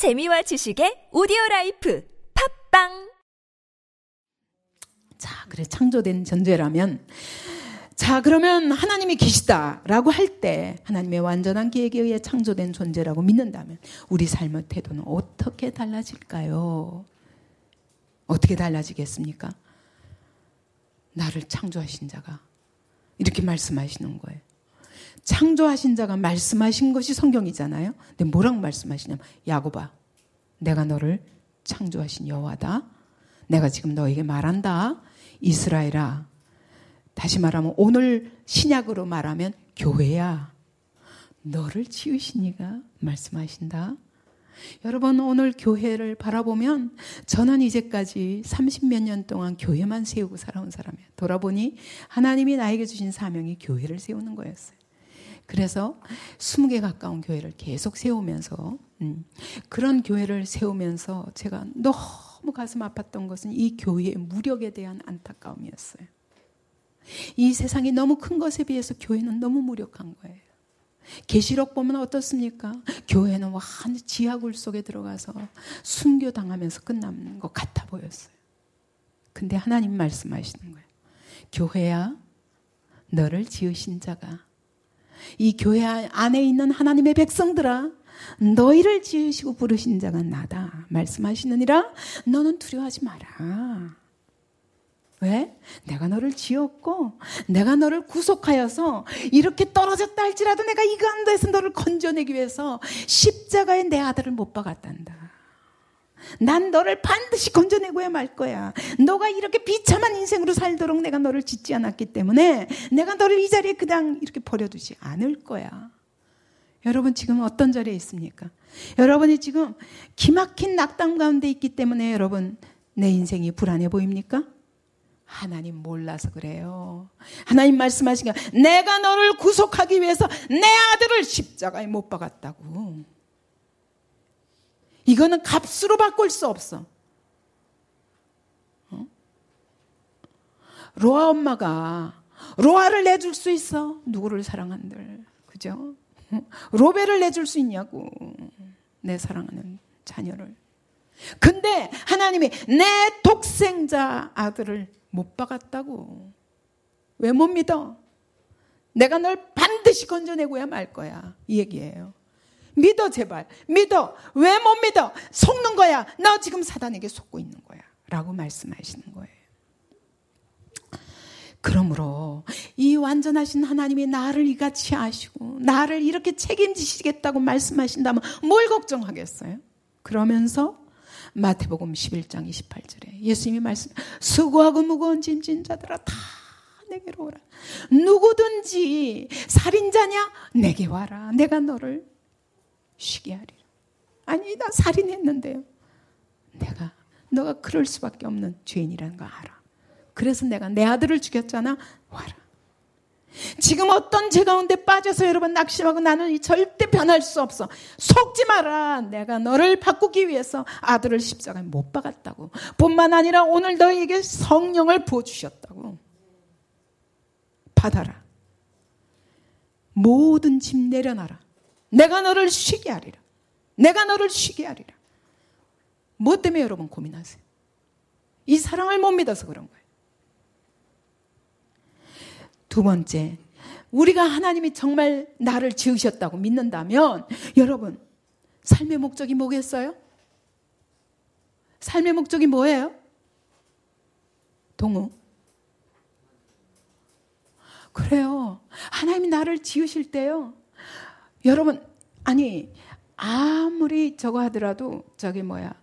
재미와 지식의 오디오 라이프 팟빵 자, 그래 창조된 존재라면 자, 그러면 하나님이 계시다라고 할 때 하나님의 완전한 계획에 의해 창조된 존재라고 믿는다면 우리 삶의 태도는 어떻게 달라질까요? 어떻게 달라지겠습니까? 나를 창조하신 자가 이렇게 말씀하시는 거예요. 창조하신 자가 말씀하신 것이 성경이잖아요. 근데 뭐라고 말씀하시냐면 야고바 내가 너를 창조하신 여호와다. 내가 지금 너에게 말한다. 이스라엘아. 다시 말하면 오늘 신약으로 말하면 교회야. 너를 지으신 이가 말씀하신다. 여러분 오늘 교회를 바라보면 저는 이제까지 30몇 년 동안 교회만 세우고 살아온 사람이에요. 돌아보니 하나님이 나에게 주신 사명이 교회를 세우는 거였어요. 그래서 20개 가까운 교회를 계속 세우면서 음, 그런 교회를 세우면서 제가 너무 가슴 아팠던 것은 이 교회의 무력에 대한 안타까움이었어요. 이 세상이 너무 큰 것에 비해서 교회는 너무 무력한 거예요. 계시록 보면 어떻습니까? 교회는 완전 지하굴 속에 들어가서 순교당하면서 끝나는 것 같아 보였어요. 근데 하나님 말씀하시는 거예요. 교회야, 너를 지으신 자가 이 교회 안에 있는 하나님의 백성들아, 너희를 지으시고 부르신 자가 나다. 말씀하시느니라, 너는 두려워하지 마라. 왜? 내가 너를 지었고, 내가 너를 구속하여서 이렇게 떨어졌다 할지라도 내가 이 가운데서 너를 건져내기 위해서 십자가에 내 아들을 못 박았단다. 난 너를 반드시 건져내고야 말 거야. 너가 이렇게 비참한 인생으로 살도록 내가 너를 짓지 않았기 때문에 내가 너를 이 자리에 그냥 이렇게 버려두지 않을 거야. 여러분 지금 어떤 자리에 있습니까? 여러분이 지금 기막힌 낙담 가운데 있기 때문에 여러분 내 인생이 불안해 보입니까? 하나님 몰라서 그래요. 하나님 말씀하시니까 내가 너를 구속하기 위해서 내 아들을 십자가에 못 박았다고. 이거는 값으로 바꿀 수 없어. 어? 로아 엄마가 로아를 내줄 수 있어? 누구를 사랑한들. 그죠? 로베를 내줄 수 있냐고. 내 사랑하는 자녀를. 근데 하나님이 내 독생자 아들을 못 박았다고. 왜 못 믿어? 내가 널 반드시 건져내고야 말 거야. 이 얘기예요. 믿어, 제발. 믿어. 왜 못 믿어? 속는 거야. 너 지금 사단에게 속고 있는 거야. 라고 말씀하시는 거예요. 그러므로 이 완전하신 하나님이 나를 이같이 아시고 나를 이렇게 책임지시겠다고 말씀하신다면 뭘 걱정하겠어요? 그러면서 마태복음 11장 28절에 예수님이 말씀 수고하고 무거운 짐진 자들아 다 내게로 오라. 누구든지 살인자냐? 내게 와라. 내가 너를 쉬게 하리라. 아니, 나 살인했는데요. 내가, 너가 그럴 수밖에 없는 죄인이라는 거 알아. 그래서 내가 내 아들을 죽였잖아. 와라. 지금 어떤 죄 가운데 빠져서 여러분 낙심하고 나는 절대 변할 수 없어. 속지 마라. 내가 너를 바꾸기 위해서 아들을 십자가에 못 박았다고. 뿐만 아니라 오늘 너에게 성령을 부어주셨다고. 받아라. 모든 짐 내려놔라. 내가 너를 쉬게 하리라. 내가 너를 쉬게 하리라. 뭐 때문에 여러분 고민하세요? 이 사랑을 못 믿어서 그런 거예요. 두 번째, 우리가 하나님이 정말 나를 지으셨다고 믿는다면 여러분, 삶의 목적이 뭐겠어요? 삶의 목적이 뭐예요? 동우. 그래요. 하나님이 나를 지으실 때요. 여러분, 아니, 아무리 저거 하더라도 저기 뭐야.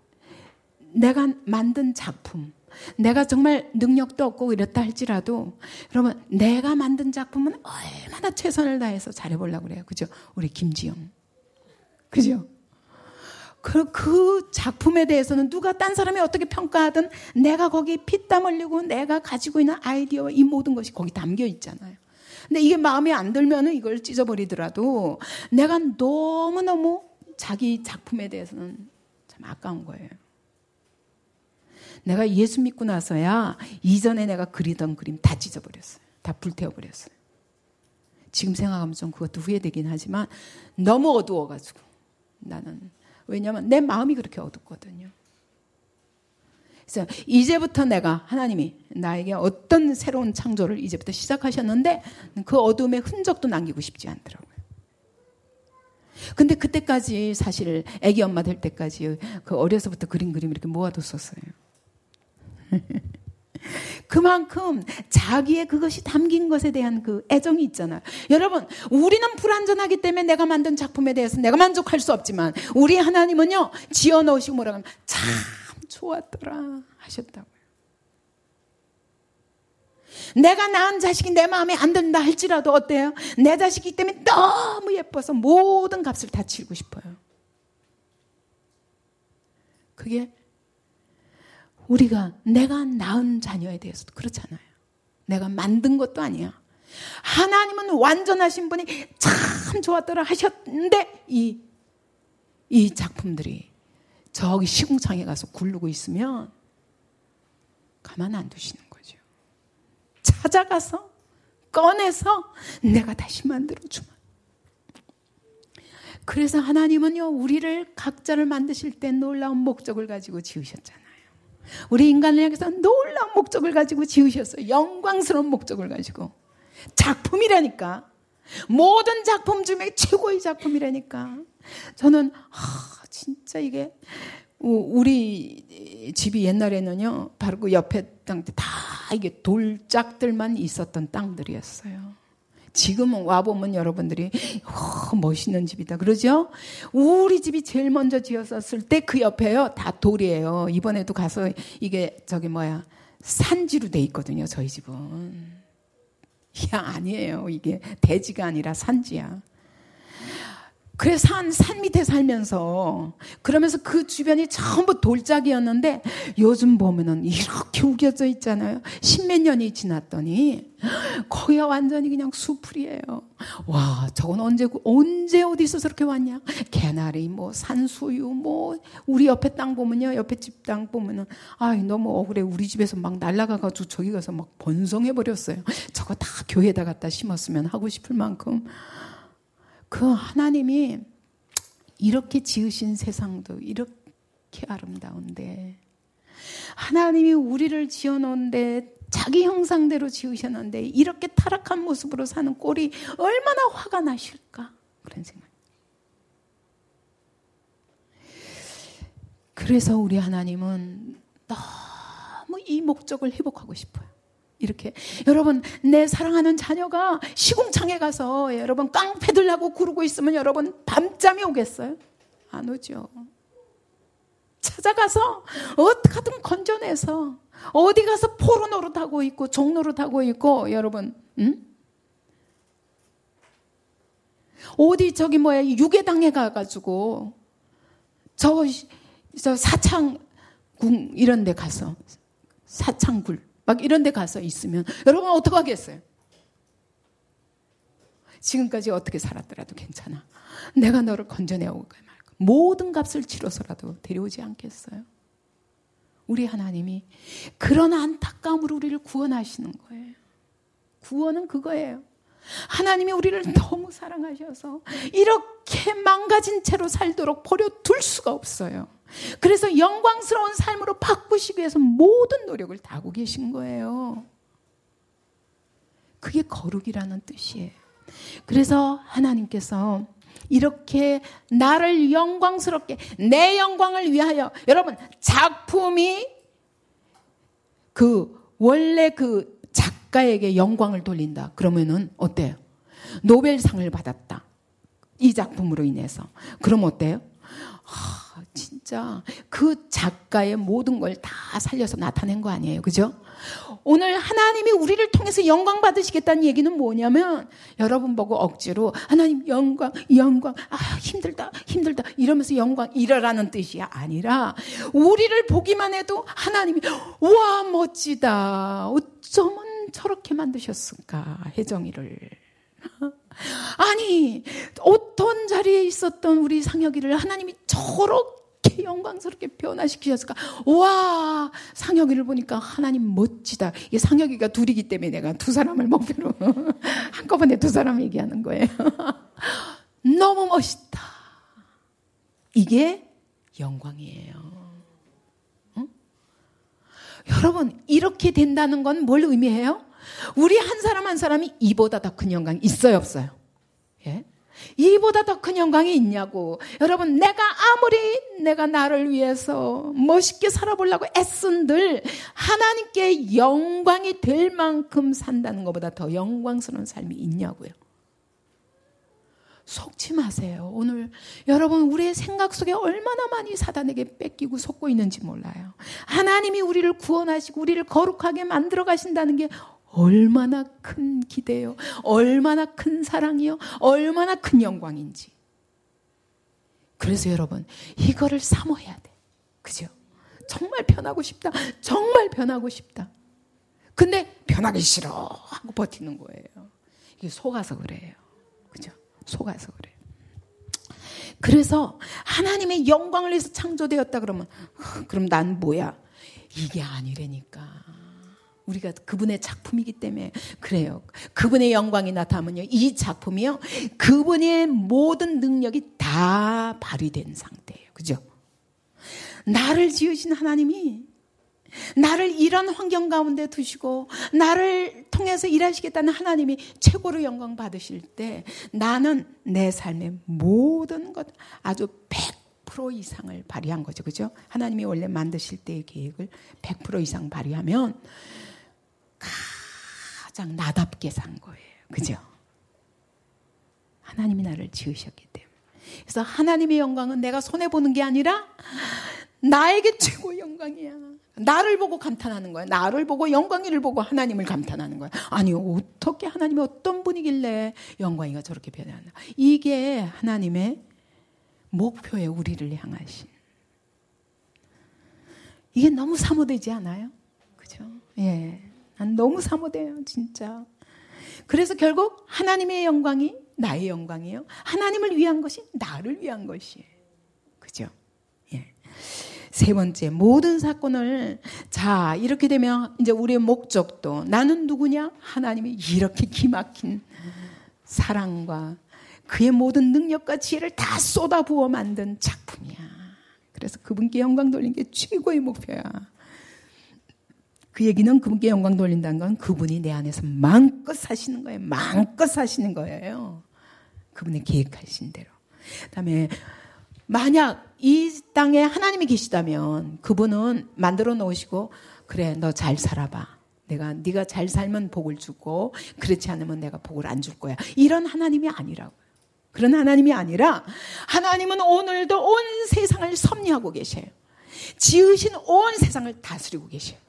내가 만든 작품, 내가 정말 능력도 없고 이렇다 할지라도 여러분, 내가 만든 작품은 얼마나 최선을 다해서 잘해보려고 그래요. 그죠? 우리 김지영. 그죠? 그, 그 작품에 대해서는 누가 딴 사람이 어떻게 평가하든 내가 거기 피땀 흘리고 내가 가지고 있는 아이디어 이 모든 것이 거기 담겨 있잖아요. 근데 이게 마음에 안 들면은 이걸 찢어버리더라도 내가 너무너무 자기 작품에 대해서는 참 아까운 거예요. 내가 예수 믿고 나서야 이전에 내가 그리던 그림 다 찢어버렸어요. 다 불태워버렸어요. 지금 생각하면 좀 그것도 후회되긴 하지만 너무 어두워가지고 나는 왜냐하면 내 마음이 그렇게 어둡거든요. 그래서 이제부터 내가 하나님이 나에게 어떤 새로운 창조를 이제부터 시작하셨는데 그 어둠의 흔적도 남기고 싶지 않더라고요. 근데 그때까지 사실 아기 엄마 될 때까지 그 어려서부터 그림 그림 이렇게 모아뒀었어요. 그만큼 자기의 그것이 담긴 것에 대한 그 애정이 있잖아요. 여러분, 우리는 불완전하기 때문에 내가 만든 작품에 대해서 내가 만족할 수 없지만 우리 하나님은요, 지어 넣으시고 뭐라고 하면 참 좋았더라 하셨다고요. 내가 낳은 자식이 내 마음에 안 든다 할지라도 어때요? 내 자식이기 때문에 너무 예뻐서 모든 값을 다 치르고 싶어요. 그게 우리가 내가 낳은 자녀에 대해서도 그렇잖아요. 내가 만든 것도 아니야. 하나님은 완전하신 분이 참 좋았더라 하셨는데 이, 이 작품들이 저기 시궁창에 가서 굴르고 있으면 가만 안 두시는 거죠. 찾아가서 꺼내서 내가 다시 만들어 주마. 그래서 하나님은요, 우리를 각자를 만드실 때 놀라운 목적을 가지고 지으셨잖아요. 우리 인간을 향해서 놀라운 목적을 가지고 지으셨어요. 영광스러운 목적을 가지고. 작품이라니까. 모든 작품 중에 최고의 작품이라니까. 저는, 하, 진짜 이게 우리 집이 옛날에는요 바로 그 옆에 땅다 이게 돌짝들만 있었던 땅들이었어요. 지금은 와보면 여러분들이 어, 멋있는 집이다 그러죠? 우리 집이 제일 먼저 지었었을 때 그 옆에요 다 돌이에요. 이번에도 가서 이게 저기 뭐야 산지로 돼 있거든요. 저희 집은 야 아니에요. 이게 대지가 아니라 산지야. 그래서 산, 산 밑에 살면서, 그러면서 그 주변이 전부 돌짝이었는데, 요즘 보면은 이렇게 우겨져 있잖아요. 십몇 년이 지났더니, 거기가 완전히 그냥 수풀이에요. 와, 저건 언제, 언제 어디서 저렇게 왔냐? 개나리, 뭐, 산수유, 뭐, 우리 옆에 땅 보면요. 옆에 집 땅 보면은, 아이, 너무 억울해. 우리 집에서 막 날아가가지고 저기 가서 막 번성해버렸어요. 저거 다 교회에다 갖다 심었으면 하고 싶을 만큼. 그 하나님이 이렇게 지으신 세상도 이렇게 아름다운데 하나님이 우리를 지어놓은데 자기 형상대로 지으셨는데 이렇게 타락한 모습으로 사는 꼴이 얼마나 화가 나실까 그런 생각. 그래서 우리 하나님은 너무 이 목적을 회복하고 싶어요. 이렇게 여러분 내 사랑하는 자녀가 시궁창에 가서 여러분 깡패들하고 구르고 있으면 여러분 밤잠이 오겠어요? 안 오죠. 찾아가서 어떻게든 건져내서 어디 가서 포로 노릇하고 있고 종 노릇하고 있고 여러분 응? 어디 저기 뭐야 유괴당해 가가지고 저, 저 사창궁 이런 데 가서 사창굴 막 이런 데 가서 있으면 여러분 어떡하겠어요? 지금까지 어떻게 살았더라도 괜찮아. 내가 너를 건져내오고 말까. 모든 값을 치러서라도 데려오지 않겠어요? 우리 하나님이 그런 안타까움으로 우리를 구원하시는 거예요. 구원은 그거예요. 하나님이 우리를 너무 사랑하셔서 이렇게 망가진 채로 살도록 버려둘 수가 없어요. 그래서 영광스러운 삶으로 바꾸시기 위해서 모든 노력을 다하고 계신 거예요. 그게 거룩이라는 뜻이에요. 그래서 하나님께서 이렇게 나를 영광스럽게 내 영광을 위하여 여러분 작품이 그 원래 그 작가에게 영광을 돌린다. 그러면은 어때요? 노벨상을 받았다. 이 작품으로 인해서. 그럼 어때요? 하, 진짜 그 작가의 모든 걸 다 살려서 나타낸 거 아니에요. 그죠? 오늘 하나님이 우리를 통해서 영광 받으시겠다는 얘기는 뭐냐면 여러분 보고 억지로 하나님 영광, 영광, 아, 힘들다, 힘들다 이러면서 영광 이러라는 뜻이 아니라 우리를 보기만 해도 하나님이 와, 멋지다. 어쩌면 저렇게 만드셨을까, 혜정이를. 아니, 어떤 자리에 있었던 우리 상혁이를 하나님이 저렇게 영광스럽게 변화시키셨을까? 와, 상혁이를 보니까 하나님 멋지다. 이게 상혁이가 둘이기 때문에 내가 두 사람을 목표로 한꺼번에 두 사람 얘기하는 거예요. 너무 멋있다. 이게 영광이에요. 응? 여러분, 이렇게 된다는 건 뭘 의미해요? 우리 한 사람 한 사람이 이보다 더 큰 영광이 있어요, 없어요? 예? 이보다 더 큰 영광이 있냐고. 여러분, 내가 아무리 내가 나를 위해서 멋있게 살아보려고 애쓴들 하나님께 영광이 될 만큼 산다는 것보다 더 영광스러운 삶이 있냐고요. 속지 마세요. 오늘 여러분 우리의 생각 속에 얼마나 많이 사단에게 뺏기고 속고 있는지 몰라요. 하나님이 우리를 구원하시고 우리를 거룩하게 만들어 가신다는 게 얼마나 큰 기대요. 얼마나 큰 사랑이요. 얼마나 큰 영광인지. 그래서 여러분, 이거를 사모해야 돼. 그죠? 정말 변하고 싶다. 정말 변하고 싶다. 근데 변하기 싫어. 하고 버티는 거예요. 이게 속아서 그래요. 그죠? 속아서 그래요. 그래서 하나님의 영광을 위해서 창조되었다 그러면, 그럼 난 뭐야? 이게 아니라니까. 우리가 그분의 작품이기 때문에 그래요. 그분의 영광이 나타나면요. 이 작품이요. 그분의 모든 능력이 다 발휘된 상태예요. 그죠? 나를 지으신 하나님이 나를 이런 환경 가운데 두시고 나를 통해서 일하시겠다는 하나님이 최고로 영광 받으실 때 나는 내 삶의 모든 것 아주 100% 이상을 발휘한 거죠. 그죠? 하나님이 원래 만드실 때의 계획을 100% 이상 발휘하면 가장 나답게 산 거예요. 그죠? 하나님이 나를 지으셨기 때문에. 그래서 하나님의 영광은 내가 손해보는 게 아니라 나에게 최고 영광이야. 나를 보고 감탄하는 거야. 나를 보고 영광이를 보고 하나님을 감탄하는 거야. 아니, 어떻게 하나님이 어떤 분이길래 영광이가 저렇게 변하나. 이게 하나님의 목표에 우리를 향하신. 이게 너무 사모되지 않아요? 그죠? 예. 난 너무 사모돼요, 진짜. 그래서 결국 하나님의 영광이 나의 영광이에요. 하나님을 위한 것이 나를 위한 것이에요. 그죠? 예. 세 번째, 모든 사건을, 자, 이렇게 되면 이제 우리의 목적도 나는 누구냐? 하나님이 이렇게 기막힌 사랑과 그의 모든 능력과 지혜를 다 쏟아부어 만든 작품이야. 그래서 그분께 영광 돌린 게 최고의 목표야. 그 얘기는 그분께 영광 돌린다는 건 그분이 내 안에서 마음껏 사시는 거예요. 마음껏 사시는 거예요. 그분의 계획하신 대로. 그다음에 만약 이 땅에 하나님이 계시다면 그분은 만들어 놓으시고 그래 너 잘 살아봐. 내가 네가 잘 살면 복을 주고 그렇지 않으면 내가 복을 안 줄 거야. 이런 하나님이 아니라고요. 그런 하나님이 아니라 하나님은 오늘도 온 세상을 섭리하고 계셔요. 지으신 온 세상을 다스리고 계셔요.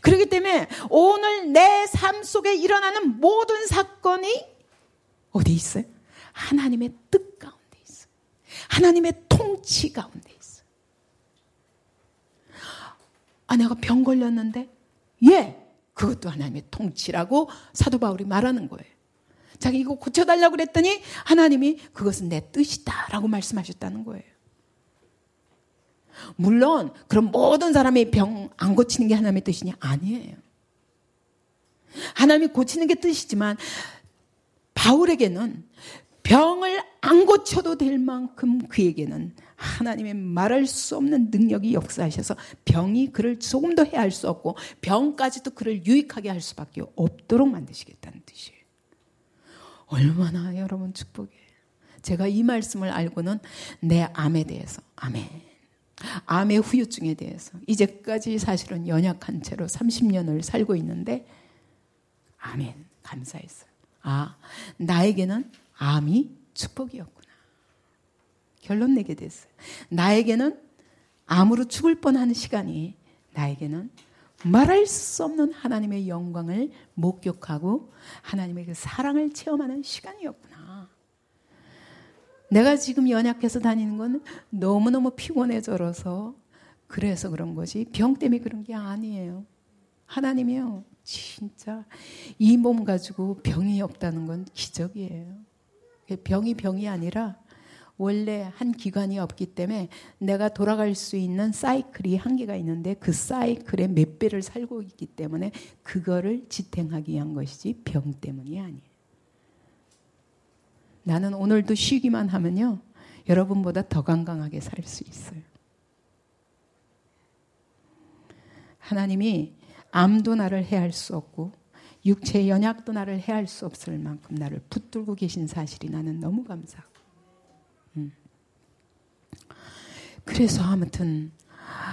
그렇기 때문에 오늘 내 삶 속에 일어나는 모든 사건이 어디 있어요? 하나님의 뜻 가운데 있어요. 하나님의 통치 가운데 있어요. 아, 내가 병 걸렸는데? 예! 그것도 하나님의 통치라고 사도 바울이 말하는 거예요. 자기 이거 고쳐달라고 그랬더니 하나님이 그것은 내 뜻이다 라고 말씀하셨다는 거예요. 물론 그럼 모든 사람이 병안 고치는 게 하나님의 뜻이냐? 아니에요. 하나님이 고치는 게 뜻이지만 바울에게는 병을 안 고쳐도 될 만큼 그에게는 하나님의 말할 수 없는 능력이 역사하셔서 병이 그를 조금 더 해할 수 없고 병까지도 그를 유익하게 할 수밖에 없도록 만드시겠다는 뜻이에요. 얼마나 여러분 축복이에요. 제가 이 말씀을 알고는 내 암에 대해서 아멘. 암의 후유증에 대해서 이제까지 사실은 연약한 채로 30년을 살고 있는데 아멘 감사했어요. 아 나에게는 암이 축복이었구나. 결론 내게 됐어요. 나에게는 암으로 죽을 뻔하는 시간이 나에게는 말할 수 없는 하나님의 영광을 목격하고 하나님의 그 사랑을 체험하는 시간이었구나. 내가 지금 연약해서 다니는 건 너무너무 피곤해 져서 그래서 그런 거지 병 때문에 그런 게 아니에요. 하나님이요. 진짜 이 몸 가지고 병이 없다는 건 기적이에요. 병이 병이 아니라 원래 한 기관이 없기 때문에 내가 돌아갈 수 있는 사이클이 한계가 있는데 그 사이클의 몇 배를 살고 있기 때문에 그거를 지탱하기 위한 것이지 병 때문이 아니에요. 나는 오늘도 쉬기만 하면요. 여러분보다 더 건강하게 살 수 있어요. 하나님이 암도 나를 해할 수 없고 육체의 연약도 나를 해할 수 없을 만큼 나를 붙들고 계신 사실이 나는 너무 감사하고. 음. 그래서 아무튼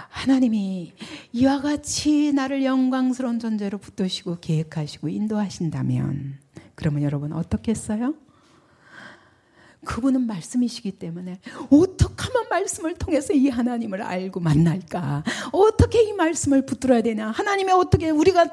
하나님이 이와 같이 나를 영광스러운 존재로 붙드시고 계획하시고 인도하신다면 그러면 여러분 어떻겠어요? 그분은 말씀이시기 때문에 어떻게 하면 말씀을 통해서 이 하나님을 알고 만날까? 어떻게 이 말씀을 붙들어야 되냐? 하나님이 어떻게 우리가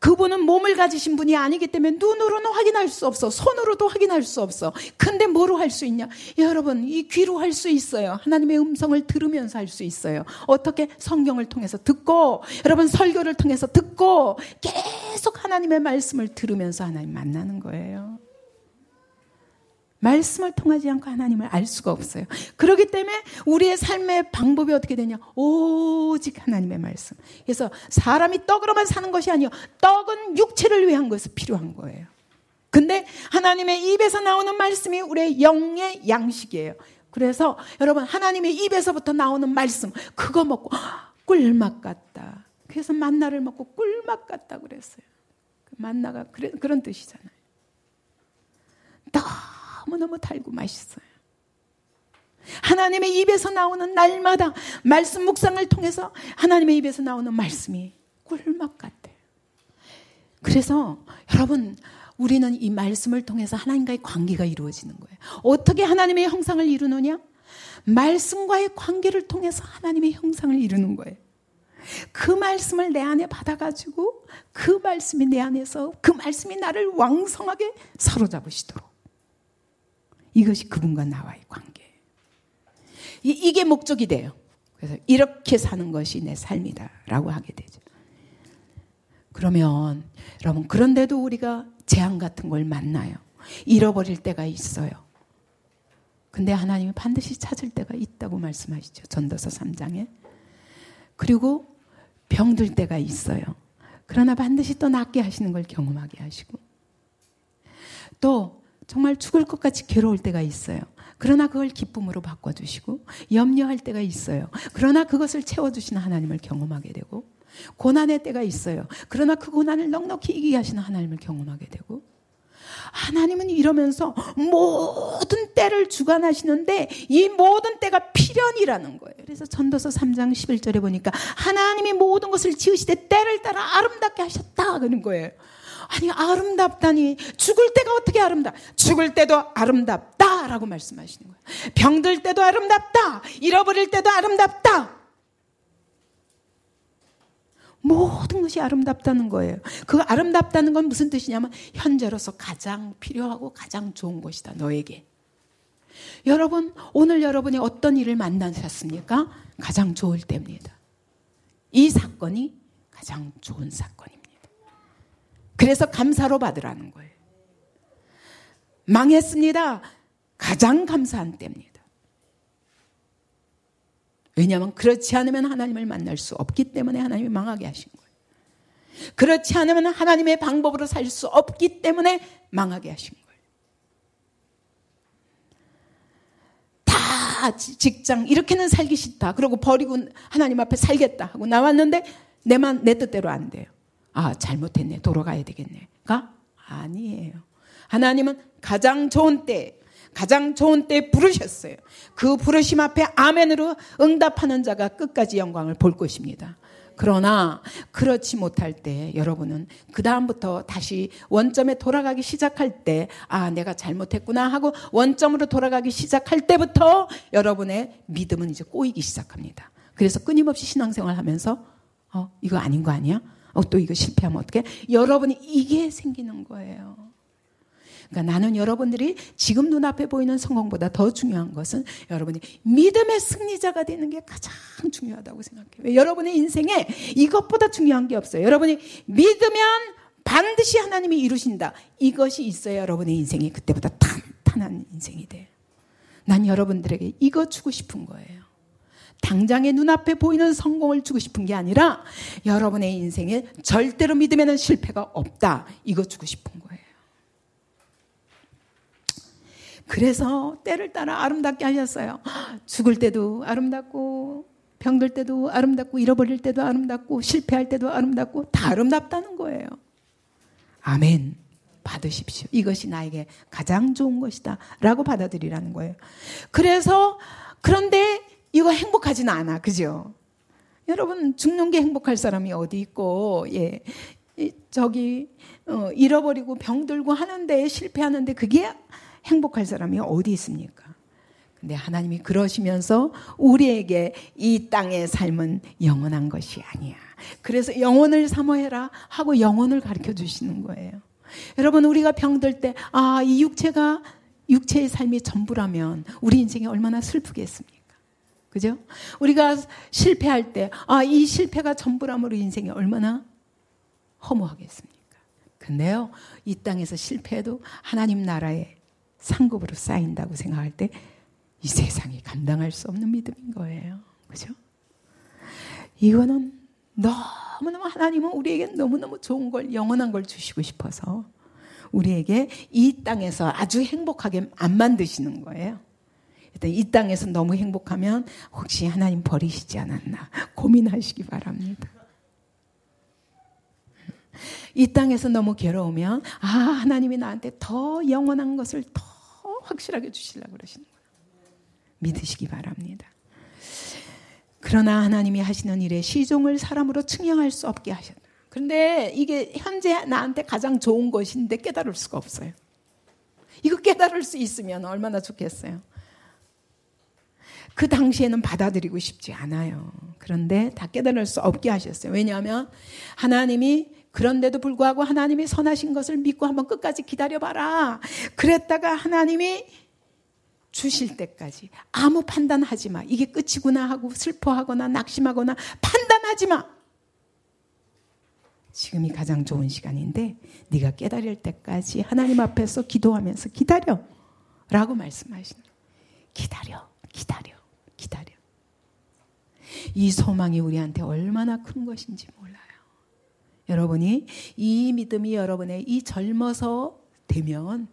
그분은 몸을 가지신 분이 아니기 때문에 눈으로는 확인할 수 없어. 손으로도 확인할 수 없어. 근데 뭐로 할 수 있냐? 여러분, 이 귀로 할 수 있어요. 하나님의 음성을 들으면서 할 수 있어요. 어떻게? 성경을 통해서 듣고, 여러분 설교를 통해서 듣고, 계속 하나님의 말씀을 들으면서 하나님 만나는 거예요. 말씀을 통하지 않고 하나님을 알 수가 없어요. 그렇기 때문에 우리의 삶의 방법이 어떻게 되냐? 오직 하나님의 말씀. 그래서 사람이 떡으로만 사는 것이 아니요. 떡은 육체를 위한 것이 필요한 거예요. 근데 하나님의 입에서 나오는 말씀이 우리의 영의 양식이에요. 그래서 여러분 하나님의 입에서부터 나오는 말씀 그거 먹고 꿀맛 같다. 그래서 만나를 먹고 꿀맛 같다 그랬어요. 그 만나가 그런 뜻이잖아요. 떡 너무너무 달고 맛있어요. 하나님의 입에서 나오는 날마다 말씀 묵상을 통해서 하나님의 입에서 나오는 말씀이 꿀맛 같아요. 그래서 여러분 우리는 이 말씀을 통해서 하나님과의 관계가 이루어지는 거예요. 어떻게 하나님의 형상을 이루느냐? 말씀과의 관계를 통해서 하나님의 형상을 이루는 거예요. 그 말씀을 내 안에 받아가지고 그 말씀이 내 안에서 그 말씀이 나를 왕성하게 사로잡으시도록 이것이 그분과 나와의 관계. 이, 게 목적이 돼요. 그래서 이렇게 사는 것이 내 삶이다 라고 하게 되죠. 그러면 여러분 그런데도 우리가 재앙 같은 걸 만나요. 잃어버릴 때가 있어요. 근데 하나님이 반드시 찾을 때가 있다고 말씀하시죠. 전도서 3장에. 그리고 병들 때가 있어요. 그러나 반드시 또 낫게 하시는 걸 경험하게 하시고 또 정말 죽을 것 같이 괴로울 때가 있어요. 그러나 그걸 기쁨으로 바꿔주시고 염려할 때가 있어요. 그러나 그것을 채워주시는 하나님을 경험하게 되고 고난의 때가 있어요. 그러나 그 고난을 넉넉히 이기게 하시는 하나님을 경험하게 되고 하나님은 이러면서 모든 때를 주관하시는데 이 모든 때가 필연이라는 거예요. 그래서 전도서 3장 11절에 보니까 하나님이 모든 것을 지으시되 때를 따라 아름답게 하셨다 그런 거예요. 아니 아름답다니 죽을 때가 어떻게 아름다? 죽을 때도 아름답다라고 말씀하시는 거예요. 병들 때도 아름답다. 잃어버릴 때도 아름답다. 모든 것이 아름답다는 거예요. 그 아름답다는 건 무슨 뜻이냐면 현재로서 가장 필요하고 가장 좋은 것이다. 너에게. 여러분 오늘 여러분이 어떤 일을 만나셨습니까? 가장 좋을 때입니다. 이 사건이 가장 좋은 사건입니다. 그래서 감사로 받으라는 거예요. 망했습니다. 가장 감사한 때입니다. 왜냐하면 그렇지 않으면 하나님을 만날 수 없기 때문에 하나님이 망하게 하신 거예요. 그렇지 않으면 하나님의 방법으로 살 수 없기 때문에 망하게 하신 거예요. 다 직장 이렇게는 살기 싫다. 그러고 버리고 하나님 앞에 살겠다 하고 나왔는데 내만 내 뜻대로 안 돼요. 아, 잘못했네. 돌아가야 되겠네.가 아니에요. 하나님은 가장 좋은 때, 가장 좋은 때 부르셨어요. 그 부르심 앞에 아멘으로 응답하는 자가 끝까지 영광을 볼 것입니다. 그러나 그렇지 못할 때 여러분은 그 다음부터 다시 원점에 돌아가기 시작할 때, 아, 내가 잘못했구나 하고 원점으로 돌아가기 시작할 때부터 여러분의 믿음은 이제 꼬이기 시작합니다. 그래서 끊임없이 신앙생활 하면서, 어, 이거 아닌 거 아니야? 어, 또 이거 실패하면 어떻게? 여러분이 이게 생기는 거예요. 그러니까 나는 여러분들이 지금 눈앞에 보이는 성공보다 더 중요한 것은 여러분이 믿음의 승리자가 되는 게 가장 중요하다고 생각해요. 왜? 여러분의 인생에 이것보다 중요한 게 없어요. 여러분이 믿으면 반드시 하나님이 이루신다. 이것이 있어야 여러분의 인생이 그때보다 탄탄한 인생이 돼요. 난 여러분들에게 이거 주고 싶은 거예요. 당장의 눈앞에 보이는 성공을 주고 싶은 게 아니라 여러분의 인생에 절대로 믿으면 실패가 없다. 이거 주고 싶은 거예요. 그래서 때를 따라 아름답게 하셨어요. 죽을 때도 아름답고 병들 때도 아름답고 잃어버릴 때도 아름답고 실패할 때도 아름답고 다 아름답다는 거예요. 아멘. 받으십시오. 이것이 나에게 가장 좋은 것이다. 라고 받아들이라는 거예요. 그래서, 그런데 이거 행복하지는 않아. 그죠? 여러분, 죽는 게 행복할 사람이 어디 있고, 예. 저기, 어, 잃어버리고 병들고 하는데 실패하는데 그게 행복할 사람이 어디 있습니까? 근데 하나님이 그러시면서 우리에게 이 땅의 삶은 영원한 것이 아니야. 그래서 영혼을 사모해라 하고 영혼을 가르쳐 주시는 거예요. 여러분, 우리가 병들 때, 아, 이 육체가, 육체의 삶이 전부라면 우리 인생이 얼마나 슬프겠습니까? 그죠? 우리가 실패할 때, 아, 이 실패가 전부라면 우리 인생이 얼마나 허무하겠습니까? 근데요, 이 땅에서 실패해도 하나님 나라의 상급으로 쌓인다고 생각할 때 이 세상이 감당할 수 없는 믿음인 거예요. 그죠? 이거는 너무너무 하나님은 우리에게 너무너무 좋은 걸, 영원한 걸 주시고 싶어서 우리에게 이 땅에서 아주 행복하게 안 만드시는 거예요. 이 땅에서 너무 행복하면 혹시 하나님 버리시지 않았나 고민하시기 바랍니다. 이 땅에서 너무 괴로우면 아 하나님이 나한테 더 영원한 것을 더 확실하게 주시려고 그러시는 거예요. 믿으시기 바랍니다. 그러나 하나님이 하시는 일에 시종을 사람으로 측량할 수 없게 하셨다. 그런데 이게 현재 나한테 가장 좋은 것인데 깨달을 수가 없어요. 이거 깨달을 수 있으면 얼마나 좋겠어요. 그 당시에는 받아들이고 싶지 않아요. 그런데 다 깨달을 수 없게 하셨어요. 왜냐하면 하나님이 그런데도 불구하고 하나님이 선하신 것을 믿고 한번 끝까지 기다려봐라. 그랬다가 하나님이 주실 때까지 아무 판단하지 마. 이게 끝이구나 하고 슬퍼하거나 낙심하거나 판단하지 마. 지금이 가장 좋은 시간인데 네가 깨달을 때까지 하나님 앞에서 기도하면서 기다려. 라고 말씀하시는 기다려. 기다려. 기다려. 이 소망이 우리한테 얼마나 큰 것인지 몰라요. 여러분이 이 믿음이 여러분의 이 젊어서 되면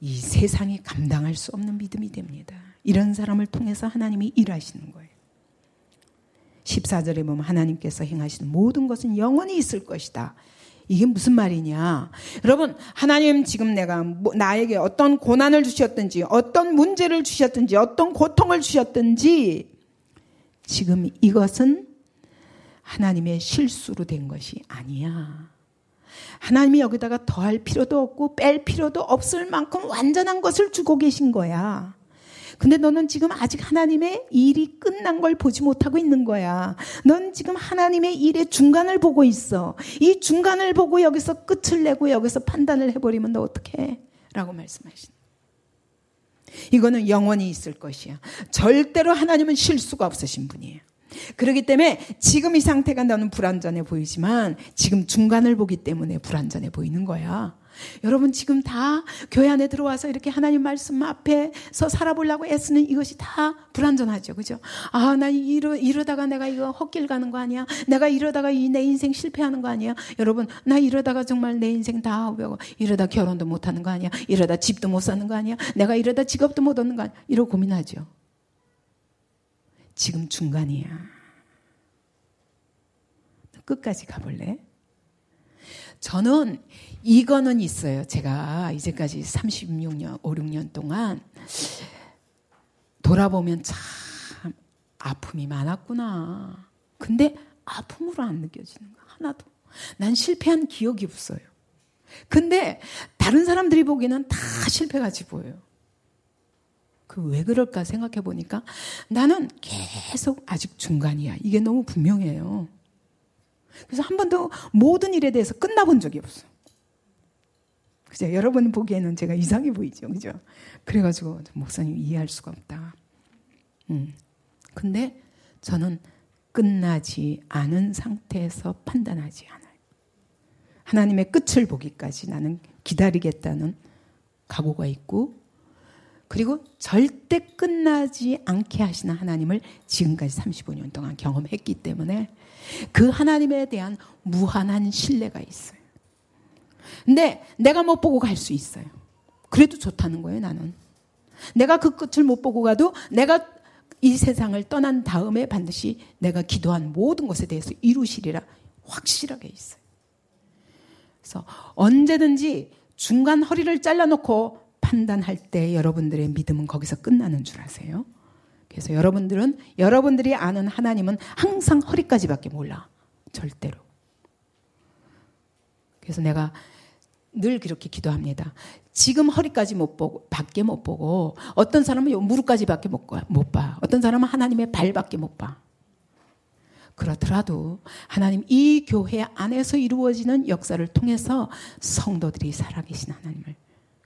이 세상이 감당할 수 없는 믿음이 됩니다. 이런 사람을 통해서 하나님이 일하시는 거예요. 14절에 보면 하나님께서 행하시는 모든 것은 영원히 있을 것이다. 이게 무슨 말이냐? 여러분, 하나님 지금 내가 뭐 나에게 어떤 고난을 주셨든지, 어떤 문제를 주셨든지, 어떤 고통을 주셨든지, 지금 이것은 하나님의 실수로 된 것이 아니야. 하나님이 여기다가 더할 필요도 없고 뺄 필요도 없을 만큼 완전한 것을 주고 계신 거야. 근데 너는 지금 아직 하나님의 일이 끝난 걸 보지 못하고 있는 거야. 넌 지금 하나님의 일의 중간을 보고 있어. 이 중간을 보고 여기서 끝을 내고 여기서 판단을 해버리면 너 어떡해? 라고 말씀하신. 이거는 영원히 있을 것이야. 절대로 하나님은 실수가 없으신 분이에요. 그렇기 때문에 지금 이 상태가 너는 불안전해 보이지만 지금 중간을 보기 때문에 불안전해 보이는 거야. 여러분 지금 다 교회 안에 들어와서 이렇게 하나님 말씀 앞에서 살아보려고 애쓰는 이것이 다 불안전하죠. 그죠? 아, 나 이러, 이러다가 내가 이거 헛길 가는 거 아니야? 내가 이러다가 이 내 인생 실패하는 거 아니야? 여러분, 나 이러다가 정말 내 인생 다 배고 이러다 결혼도 못 하는 거 아니야? 이러다 집도 못 사는 거 아니야? 내가 이러다 직업도 못 얻는 거 아니야? 이러고 고민하죠. 지금 중간이야. 끝까지 가볼래? 저는 이거는 있어요. 제가 이제까지 36년, 5, 6년 동안 돌아보면 참 아픔이 많았구나. 근데 아픔으로 안 느껴지는 거 하나도. 난 실패한 기억이 없어요. 근데 다른 사람들이 보기에는 다 실패같이 보여요. 그 왜 그럴까 생각해 보니까 나는 계속 아직 중간이야. 이게 너무 분명해요. 그래서 한 번도 모든 일에 대해서 끝나본 적이 없어. 그죠? 여러분 보기에는 제가 이상해 보이죠. 그죠? 그래가지고 목사님 이해할 수가 없다. 음. 근데 저는 끝나지 않은 상태에서 판단하지 않아요. 하나님의 끝을 보기까지 나는 기다리겠다는 각오가 있고 그리고 절대 끝나지 않게 하시는 하나님을 지금까지 35년 동안 경험했기 때문에 그 하나님에 대한 무한한 신뢰가 있어요. 근데 내가 못 보고 갈 수 있어요. 그래도 좋다는 거예요, 나는. 내가 그 끝을 못 보고 가도 내가 이 세상을 떠난 다음에 반드시 내가 기도한 모든 것에 대해서 이루시리라 확실하게 있어요. 그래서 언제든지 중간 허리를 잘라놓고 판단할 때 여러분들의 믿음은 거기서 끝나는 줄 아세요? 그래서 여러분들은 여러분들이 아는 하나님은 항상 허리까지밖에 몰라. 절대로. 그래서 내가 늘 그렇게 기도합니다. 지금 허리까지 못 보고 밖에 못 보고 어떤 사람은 무릎까지밖에 못, 못 봐. 어떤 사람은 하나님의 발밖에 못 봐. 그렇더라도 하나님 이 교회 안에서 이루어지는 역사를 통해서 성도들이 살아계신 하나님을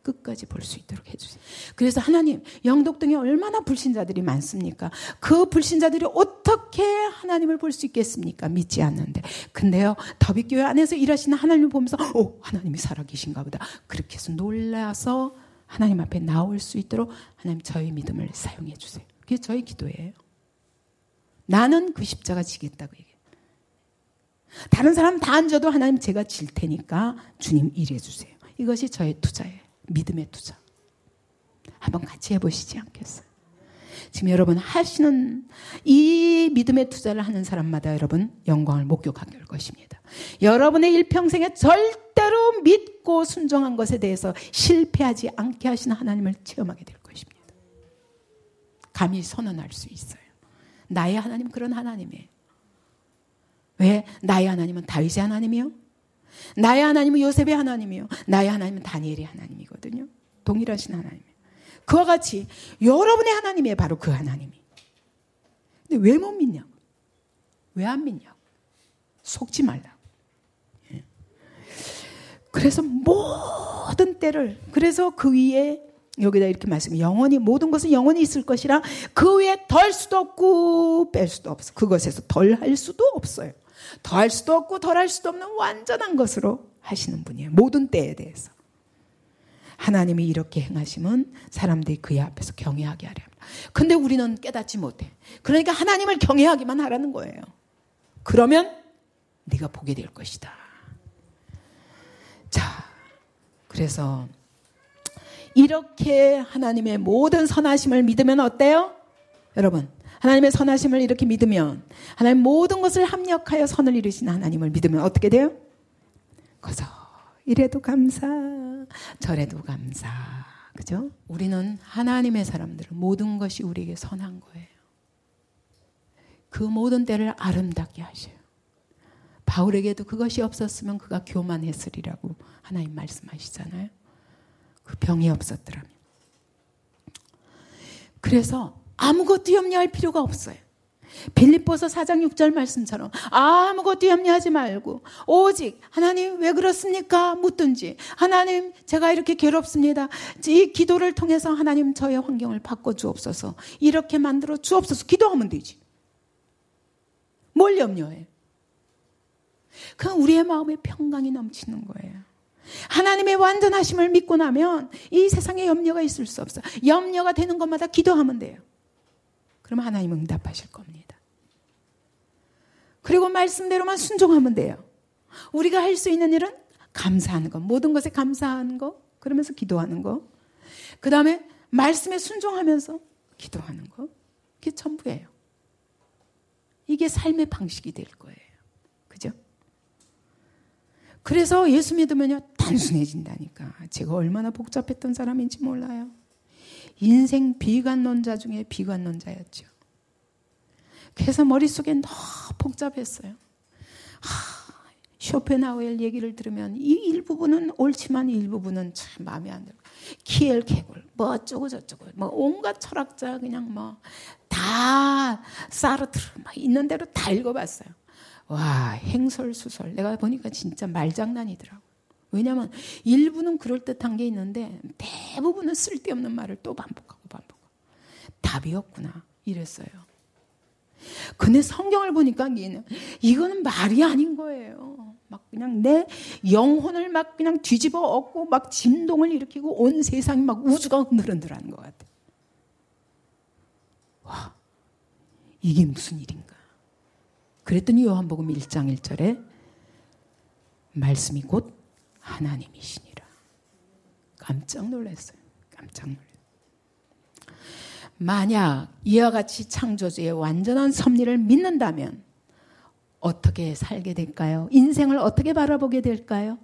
끝까지 볼 수 있도록 해주세요. 그래서 하나님, 영덕동에 얼마나 불신자들이 많습니까? 그 불신자들이 어떻게 하나님을 볼 수 있겠습니까? 믿지 않는데. 근데요, 더비교회 안에서 일하시는 하나님을 보면서, 오, 하나님이 살아계신가 보다. 그렇게 해서 놀라서 하나님 앞에 나올 수 있도록 하나님 저희 믿음을 사용해 주세요. 그게 저희 기도예요. 나는 그 십자가 지겠다고 얘기해요. 다른 사람 다 앉아도 하나님 제가 질 테니까 주님 일해 주세요. 이것이 저의 투자예요. 믿음의 투자. 한번 같이 해보시지 않겠어요? 지금 여러분 하시는 이 믿음의 투자를 하는 사람마다 여러분 영광을 목격하게 될 것입니다. 여러분의 일평생에 절대로 믿고 순종한 것에 대해서 실패하지 않게 하시는 하나님을 체험하게 될 것입니다. 감히 선언할 수 있어요. 나의 하나님 그런 하나님이에요. 왜? 나의 하나님은 다윗의 하나님이요. 나의 하나님은 요셉의 하나님이요. 나의 하나님은 다니엘의 하나님이거든요. 동일하신 하나님. 그와 같이 여러분의 하나님이 바로 그 하나님이. 근데 왜 못 믿냐? 왜 안 믿냐? 속지 말라. 예. 그래서 모든 때를 그래서 그 위에 여기다 이렇게 말씀 영원히 모든 것은 영원히 있을 것이라 그 위에 덜 수도 없고 뺄 수도 없어. 그것에서 덜 할 수도 없어요. 더할 수도 없고 덜할 수도 없는 완전한 것으로 하시는 분이에요. 모든 때에 대해서. 하나님이 이렇게 행하시면 사람들이 그의 앞에서 경외하게 하려 합니다. 근데 우리는 깨닫지 못해. 그러니까 하나님을 경외하기만 하라는 거예요. 그러면 네가 보게 될 것이다. 자, 그래서 이렇게 하나님의 모든 선하심을 믿으면 어때요? 여러분, 하나님의 선하심을 이렇게 믿으면 하나님 모든 것을 합력하여 선을 이루신 하나님을 믿으면 어떻게 돼요? 그래서 이래도 감사, 저래도 감사. 그죠? 우리는 하나님의 사람들 모든 것이 우리에게 선한 거예요. 그 모든 때를 아름답게 하셔요. 바울에게도 그것이 없었으면 그가 교만했으리라고 하나님 말씀하시잖아요. 그 병이 없었더라면. 그래서 아무것도 염려할 필요가 없어요. 빌립보서 4장 6절 말씀처럼 아무것도 염려하지 말고 오직 하나님 왜 그렇습니까? 묻든지 하나님 제가 이렇게 괴롭습니다. 이 기도를 통해서 하나님 저의 환경을 바꿔 주옵소서. 이렇게 만들어 주옵소서. 기도하면 되지. 뭘 염려해? 그건 우리의 마음에 평강이 넘치는 거예요. 하나님의 완전하심을 믿고 나면 이 세상에 염려가 있을 수 없어. 염려가 되는 것마다 기도하면 돼요. 그러면 하나님 응답하실 겁니다. 그리고 말씀대로만 순종하면 돼요. 우리가 할 수 있는 일은 감사하는 것, 모든 것에 감사하는 것, 그러면서 기도하는 것. 그 다음에 말씀에 순종하면서 기도하는 것. 그게 전부예요. 이게 삶의 방식이 될 거예요. 그죠? 그래서 예수 믿으면요, 단순해진다니까. 제가 얼마나 복잡했던 사람인지 몰라요. 인생 비관론자 중에 비관론자였죠. 그래서 머릿속에 너무 복잡했어요. 하, 쇼펜하우엘 얘기를 들으면 이 일부분은 옳지만 이 일부분은 참 마음에 안 들고 키엘 케골 뭐 어쩌고 저쩌고 뭐 온갖 철학자 그냥 뭐 다 사르트르 막 있는 대로 다 읽어봤어요. 와 행설수설 내가 보니까 진짜 말장난이더라고. 왜냐하면 일부는 그럴듯한 게 있는데 대부분은 쓸데없는 말을 또 반복하고 반복하고 답이 없구나 이랬어요. 근데 성경을 보니까 이거는 말이 아닌 거예요. 막 그냥 내 영혼을 막 그냥 뒤집어 엎고 막 진동을 일으키고 온 세상이 막 우주가 흔들흔들하는 것 같아. 와, 이게 무슨 일인가? 그랬더니 요한복음 1장 1절에 말씀이 곧 하나님이시니라. 깜짝 놀랐어요. 깜짝 놀랐어요. 만약 이와 같이 창조주의 완전한 섭리를 믿는다면 어떻게 살게 될까요? 인생을 어떻게 바라보게 될까요?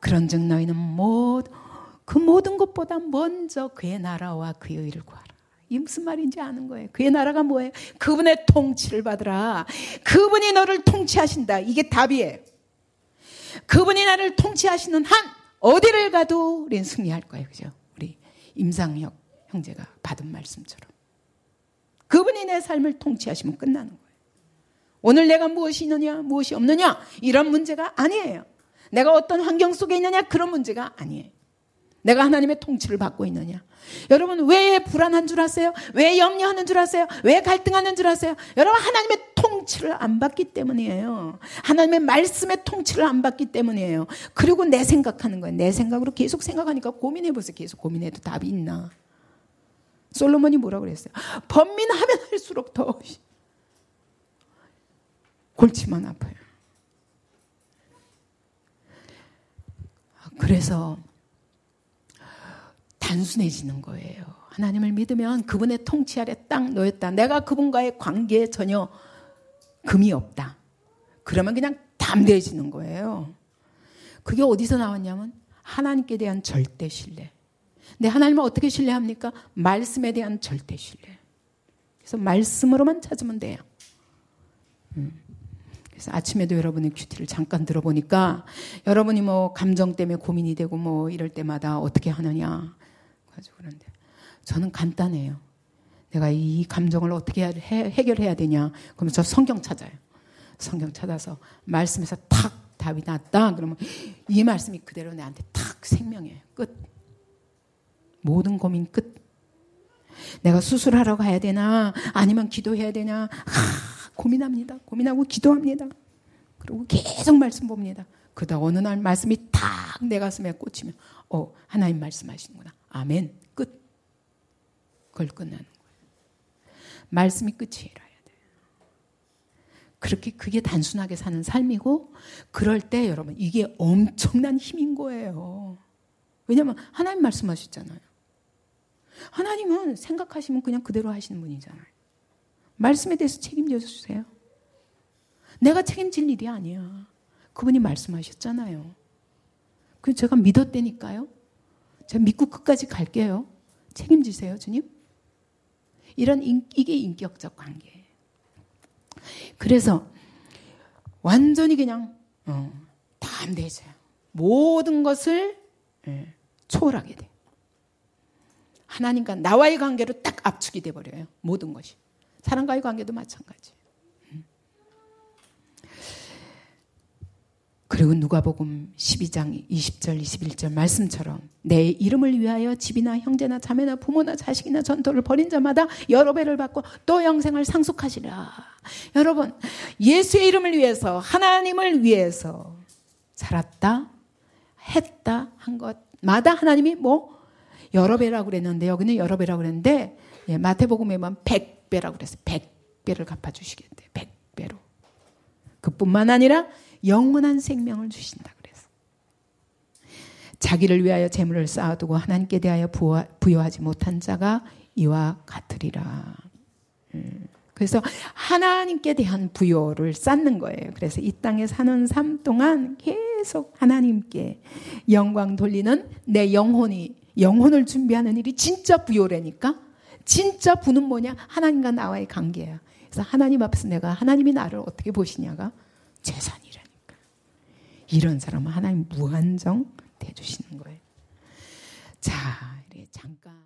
그런즉 너희는 모두 그 모든 것보다 먼저 그의 나라와 그의 의를 구하라. 이 무슨 말인지 아는 거예요. 그의 나라가 뭐예요? 그분의 통치를 받으라. 그분이 너를 통치하신다. 이게 답이에요. 그분이 나를 통치하시는 한 어디를 가도 우리는 승리할 거예요. 그죠? 우리 임상혁 형제가 받은 말씀처럼. 그분이 내 삶을 통치하시면 끝나는 거예요. 오늘 내가 무엇이 있느냐, 무엇이 없느냐, 이런 문제가 아니에요. 내가 어떤 환경 속에 있느냐, 그런 문제가 아니에요. 내가 하나님의 통치를 받고 있느냐. 여러분, 왜 불안한 줄 아세요? 왜 염려하는 줄 아세요? 왜 갈등하는 줄 아세요? 여러분, 하나님의 통치를 안 받기 때문이에요. 하나님의 말씀의 통치를 안 받기 때문이에요. 그리고 내 생각하는 거예요. 내 생각으로 계속 생각하니까 고민해 보세요. 계속 고민해도 답이 있나. 솔로몬이 뭐라고 그랬어요? 번민하면 할수록 더 골치만 아파요. 그래서 단순해지는 거예요. 하나님을 믿으면 그분의 통치 아래 딱 놓였다. 내가 그분과의 관계에 전혀 금이 없다. 그러면 그냥 담대해지는 거예요. 그게 어디서 나왔냐면 하나님께 대한 절대 신뢰. 근데 하나님을 어떻게 신뢰합니까? 말씀에 대한 절대 신뢰. 그래서 말씀으로만 찾으면 돼요. 음. 그래서 아침에도 여러분의 큐티를 잠깐 들어보니까 여러분이 뭐 감정 때문에 고민이 되고 뭐 이럴 때마다 어떻게 하느냐 가지고 그런데 저는 간단해요. 내가 이 감정을 어떻게 해, 해결해야 되냐 그러면서 성경 찾아요. 성경 찾아서 말씀에서 탁 답이 났다 그러면 이 말씀이 그대로 내한테 탁 생명해 끝. 모든 고민 끝. 내가 수술하러 가야 되나 아니면 기도해야 되냐 하, 고민합니다. 고민하고 기도합니다. 그리고 계속 말씀 봅니다. 그러다 어느 날 말씀이 탁 내 가슴에 꽂히면 어 하나님 말씀하시는구나. 아멘. 끝. 그걸 끝나는 거예요. 말씀이 끝이에요. 그렇게 그게 단순하게 사는 삶이고 그럴 때 여러분 이게 엄청난 힘인 거예요. 왜냐하면 하나님 말씀하셨잖아요. 하나님은 생각하시면 그냥 그대로 하시는 분이잖아요. 말씀에 대해서 책임져 주세요. 내가 책임질 일이 아니야. 그분이 말씀하셨잖아요. 그 제가 믿었다니까요. 제가 믿고 끝까지 갈게요. 책임지세요, 주님. 이런 인, 이게 인격적 관계예요. 그래서 완전히 그냥 어, 담대해져요. 모든 것을 예, 초월하게 돼. 하나님과 나와의 관계로 딱 압축이 돼 버려요. 모든 것이. 사람과의 관계도 마찬가지. 음. 그리고 누가복음 12장 20절 21절 말씀처럼 내 이름을 위하여 집이나 형제나 자매나 부모나 자식이나 전토를 벌인 자마다 여러 배를 받고 또 영생을 상속하시라. 여러분 예수의 이름을 위해서 하나님을 위해서 살았다 했다 한 것마다 하나님이 뭐 여러 배라고 그랬는데 여기는 여러 배라고 그랬는데 예, 마태복음에 보면 100배라고 그랬어요. 100배를 갚아 주시겠대. 100배로. 그뿐만 아니라 영원한 생명을 주신다 그래서. 자기를 위하여 재물을 쌓아두고 하나님께 대하여 부여하지 못한 자가 이와 같으리라. 음. 그래서 하나님께 대한 부여를 쌓는 거예요. 그래서 이 땅에 사는 삶 동안 계속 하나님께 영광 돌리는 내 영혼이 영혼을 준비하는 일이 진짜 부여라니까 진짜 부는 뭐냐? 하나님과 나와의 관계야. 그래서 하나님 앞에서 내가 하나님이 나를 어떻게 보시냐가 재산이라니까. 이런 사람은 하나님 무한정 대주시는 거예요. 자, 잠깐.